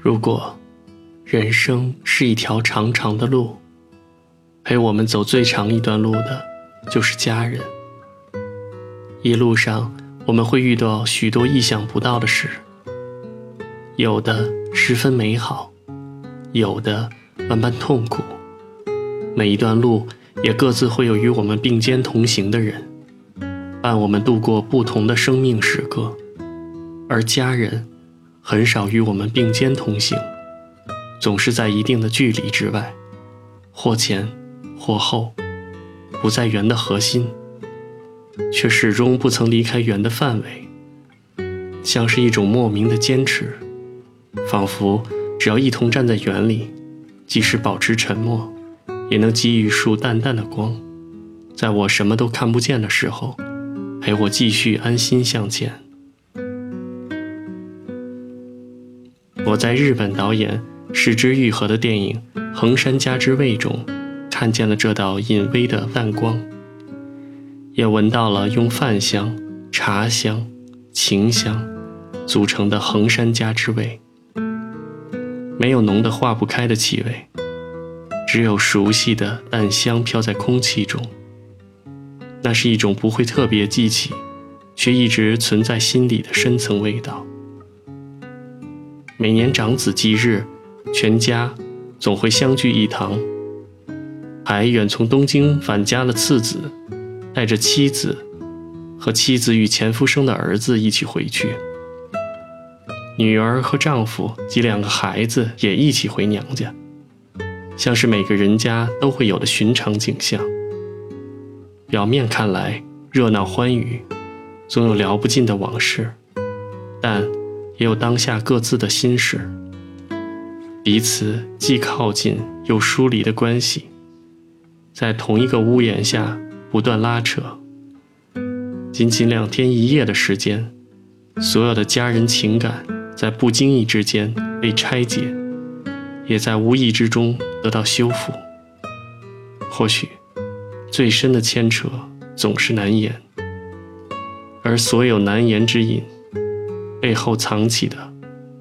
如果人生是一条长长的路，陪我们走最长一段路的，就是家人。一路上，我们会遇到许多意想不到的事，有的十分美好，有的万般痛苦。每一段路，也各自会有与我们并肩同行的人，伴我们度过不同的生命时刻。而家人，很少与我们并肩同行，总是在一定的距离之外，或前或后，不在圆的核心。却始终不曾离开圆的范围，像是一种莫名的坚持，仿佛只要一同站在圆里，即使保持沉默，也能给予束淡淡的光，在我什么都看不见的时候，陪我继续安心向前。我在日本导演石之愈合的电影《横山家之味》中，看见了这道隐微的淡光。也闻到了用饭香、茶香、情香组成的衡山家之味，没有浓的化不开的气味，只有熟悉的淡香飘在空气中。那是一种不会特别记起，却一直存在心底的深层味道。每年长子忌日，全家总会相聚一堂，还远从东京返家的次子。带着妻子和妻子与前夫生的儿子一起回去，女儿和丈夫及两个孩子也一起回娘家，像是每个人家都会有的寻常景象。表面看来热闹欢愉，总有聊不尽的往事，但也有当下各自的心事，彼此既靠近又疏离的关系，在同一个屋檐下。不断拉扯，仅仅两天一夜的时间，所有的家人情感在不经意之间被拆解，也在无意之中得到修复。或许，最深的牵扯总是难言，而所有难言之隐，背后藏起的，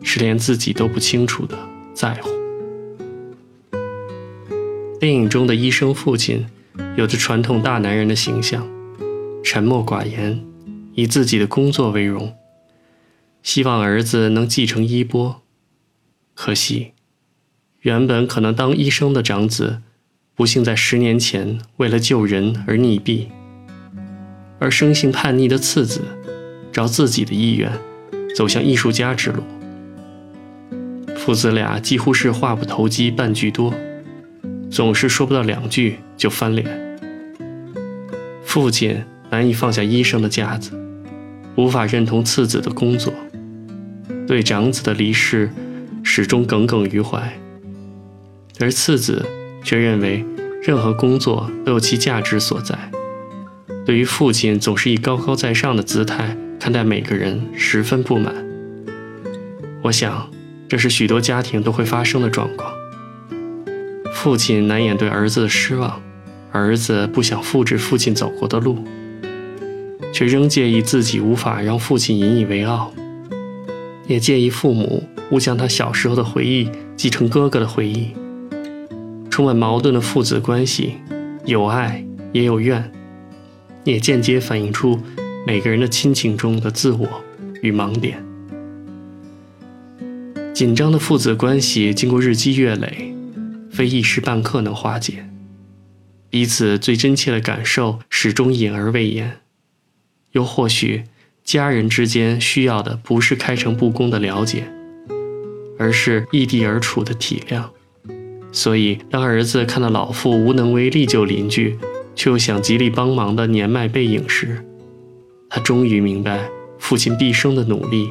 是连自己都不清楚的在乎。电影中的医生父亲。有着传统大男人的形象，沉默寡言，以自己的工作为荣，希望儿子能继承衣钵。可惜，原本可能当医生的长子，不幸在十年前为了救人而溺毙。而生性叛逆的次子，照自己的意愿，走向艺术家之路。父子俩几乎是话不投机半句多，总是说不到两句就翻脸。父亲难以放下医生的架子，无法认同次子的工作，对长子的离世始终耿耿于怀。而次子却认为任何工作都有其价值所在，对于父亲总是以高高在上的姿态看待每个人十分不满。我想，这是许多家庭都会发生的状况。父亲难掩对儿子的失望。儿子不想复制父亲走过的路，却仍介意自己无法让父亲引以为傲，也介意父母误将他小时候的回忆继承哥哥的回忆。充满矛盾的父子关系，有爱也有怨，也间接反映出每个人的亲情中的自我与盲点。紧张的父子关系经过日积月累，非一时半刻能化解。彼此最真切的感受始终隐而未言，又或许家人之间需要的不是开诚布公的了解，而是异地而处的体谅。所以，当儿子看到老父无能为力救邻居，却又想极力帮忙的年迈背影时，他终于明白父亲毕生的努力，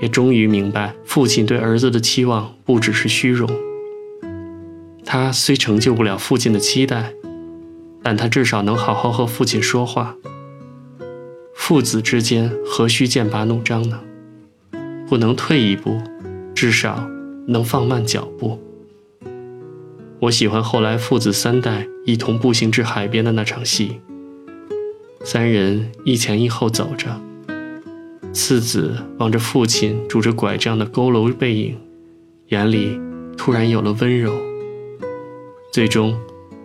也终于明白父亲对儿子的期望不只是虚荣。他虽成就不了父亲的期待。但他至少能好好和父亲说话。父子之间何须剑拔弩张呢？不能退一步，至少能放慢脚步。我喜欢后来父子三代一同步行至海边的那场戏。三人一前一后走着，次子望着父亲拄着拐杖的佝偻背影，眼里突然有了温柔。最终，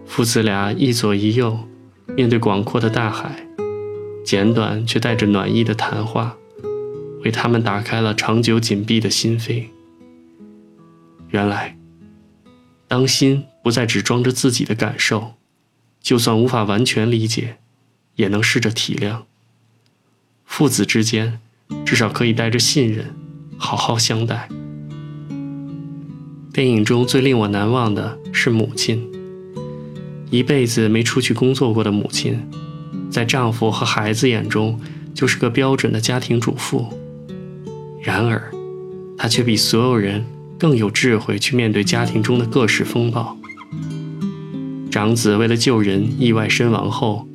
父子俩一左一右，面对广阔的大海，简短却带着暖意的谈话，为他们打开了长久紧闭的心扉。原来，当心不再只装着自己的感受，就算无法完全理解，也能试着体谅。父子之间，至少可以带着信任，好好相待。电影中最令我难忘的是母亲，一辈子没出去工作过的母亲，在丈夫和孩子眼中就是个标准的家庭主妇。然而，她却比所有人。更有智慧去面对家庭中的各式风暴。长子为了救人意外身亡后，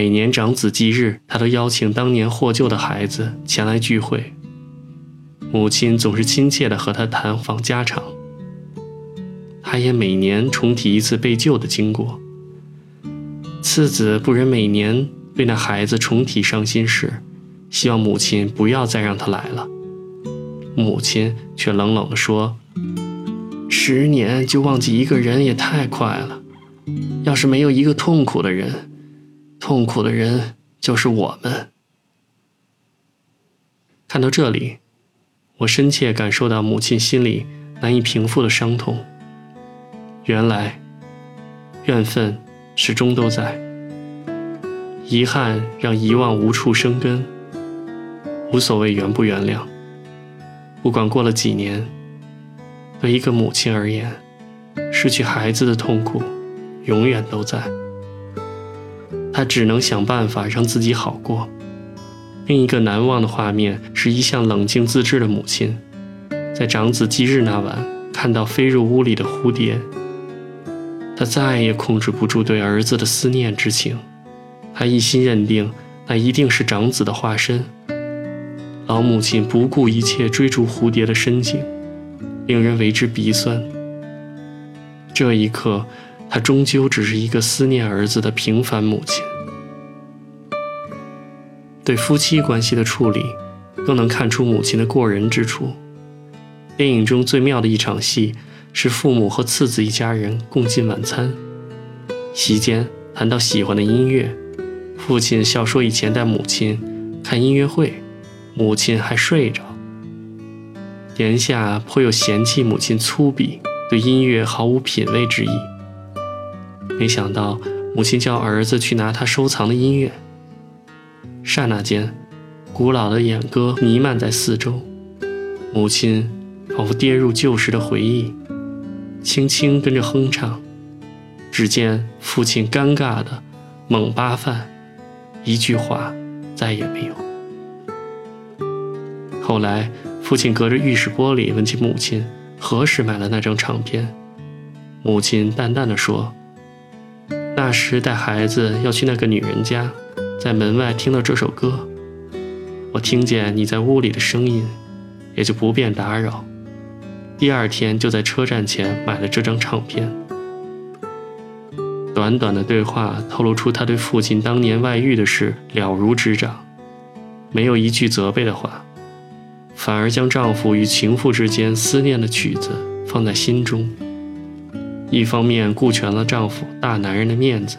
每年长子忌日，他都邀请当年获救的孩子前来聚会。母亲总是亲切地和他谈访家常。他也每年重提一次被救的经过。次子不忍每年为那孩子重提伤心事，希望母亲不要再让他来了。母亲却冷冷地说：“十年就忘记一个人也太快了。要是没有一个痛苦的人，痛苦的人就是我们。”看到这里，我深切感受到母亲心里难以平复的伤痛。原来，怨愤始终都在，遗憾让遗忘无处生根。无所谓原不原谅。不管过了几年，对一个母亲而言，失去孩子的痛苦永远都在。他只能想办法让自己好过。另一个难忘的画面是一向冷静自制的母亲，在长子忌日那晚看到飞入屋里的蝴蝶，他再也控制不住对儿子的思念之情。他一心认定那一定是长子的化身。老母亲不顾一切追逐蝴蝶的深情，令人为之鼻酸。这一刻，她终究只是一个思念儿子的平凡母亲。对夫妻关系的处理，更能看出母亲的过人之处。电影中最妙的一场戏，是父母和次子一家人共进晚餐，席间谈到喜欢的音乐，父亲笑说以前带母亲看音乐会。母亲还睡着，言下颇有嫌弃母亲粗鄙、对音乐毫无品味之意。没想到母亲叫儿子去拿他收藏的音乐，刹那间，古老的演歌弥漫在四周，母亲仿佛跌入旧时的回忆，轻轻跟着哼唱。只见父亲尴尬的猛扒饭，一句话再也没有。后来，父亲隔着浴室玻璃问起母亲何时买了那张唱片，母亲淡淡的说：“那时带孩子要去那个女人家，在门外听到这首歌，我听见你在屋里的声音，也就不便打扰。第二天就在车站前买了这张唱片。”短短的对话透露出他对父亲当年外遇的事了如指掌，没有一句责备的话。反而将丈夫与情妇之间思念的曲子放在心中，一方面顾全了丈夫大男人的面子，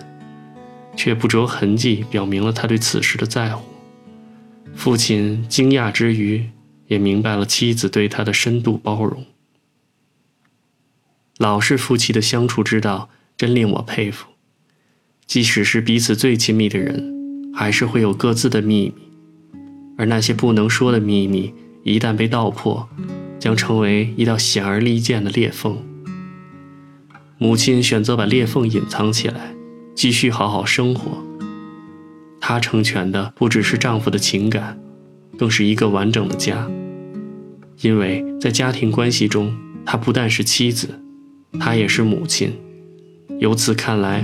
却不着痕迹表明了他对此事的在乎。父亲惊讶之余，也明白了妻子对他的深度包容。老式夫妻的相处之道真令我佩服。即使是彼此最亲密的人，还是会有各自的秘密，而那些不能说的秘密。一旦被道破，将成为一道显而易见的裂缝。母亲选择把裂缝隐藏起来，继续好好生活。她成全的不只是丈夫的情感，更是一个完整的家。因为在家庭关系中，她不但是妻子，她也是母亲。由此看来，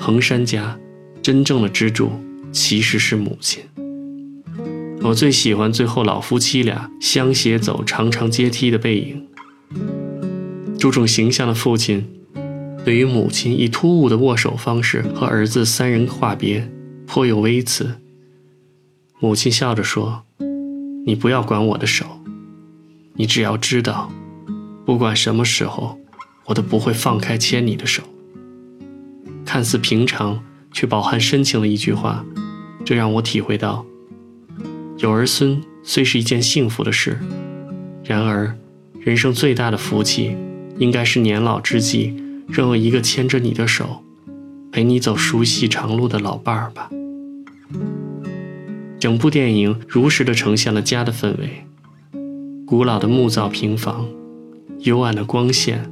衡山家真正的支柱其实是母亲。我最喜欢最后老夫妻俩相携走长长阶梯的背影。注重形象的父亲，对于母亲以突兀的握手方式和儿子三人话别，颇有微词。母亲笑着说：“你不要管我的手，你只要知道，不管什么时候，我都不会放开牵你的手。看似平常却饱含深情的一句话，这让我体会到，有儿孙虽是一件幸福的事，然而，人生最大的福气，应该是年老之际，让我一个牵着你的手，陪你走熟悉长路的老伴儿吧。整部电影如实的呈现了家的氛围，古老的木造平房，幽暗的光线，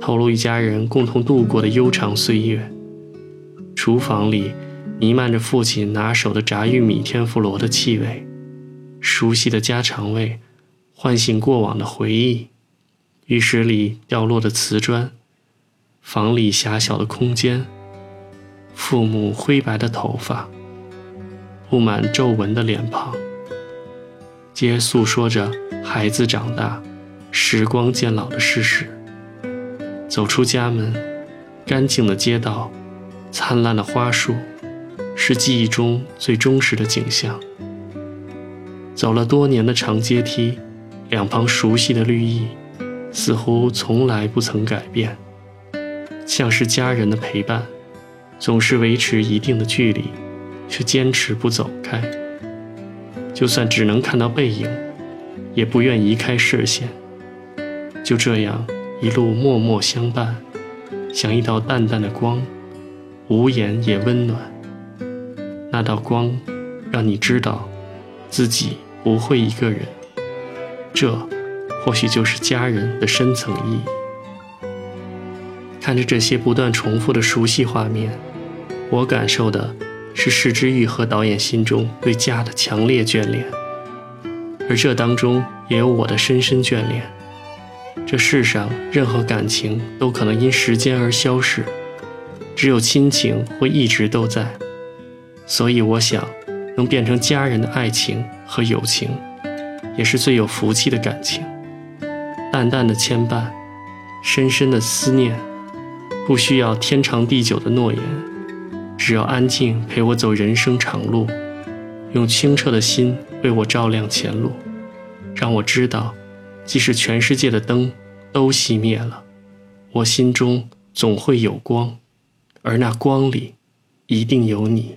透露一家人共同度过的悠长岁月。厨房里弥漫着父亲拿手的炸玉米天妇罗的气味，熟悉的家常味，唤醒过往的回忆。浴室里掉落的瓷砖，房里狭小的空间，父母灰白的头发。布满皱纹的脸庞，皆诉说着孩子长大、时光渐老的事实。走出家门，干净的街道，灿烂的花树，是记忆中最忠实的景象。走了多年的长阶梯，两旁熟悉的绿意，似乎从来不曾改变，像是家人的陪伴，总是维持一定的距离。却坚持不走开，就算只能看到背影，也不愿移开视线。就这样一路默默相伴，像一道淡淡的光，无言也温暖。那道光，让你知道，自己不会一个人。这，或许就是家人的深层意义。看着这些不断重复的熟悉画面，我感受的。是石之玉和导演心中对家的强烈眷恋，而这当中也有我的深深眷恋。这世上任何感情都可能因时间而消逝，只有亲情会一直都在。所以我想，能变成家人的爱情和友情，也是最有福气的感情。淡淡的牵绊，深深的思念，不需要天长地久的诺言。只要安静陪我走人生长路，用清澈的心为我照亮前路，让我知道，即使全世界的灯都熄灭了，我心中总会有光，而那光里，一定有你。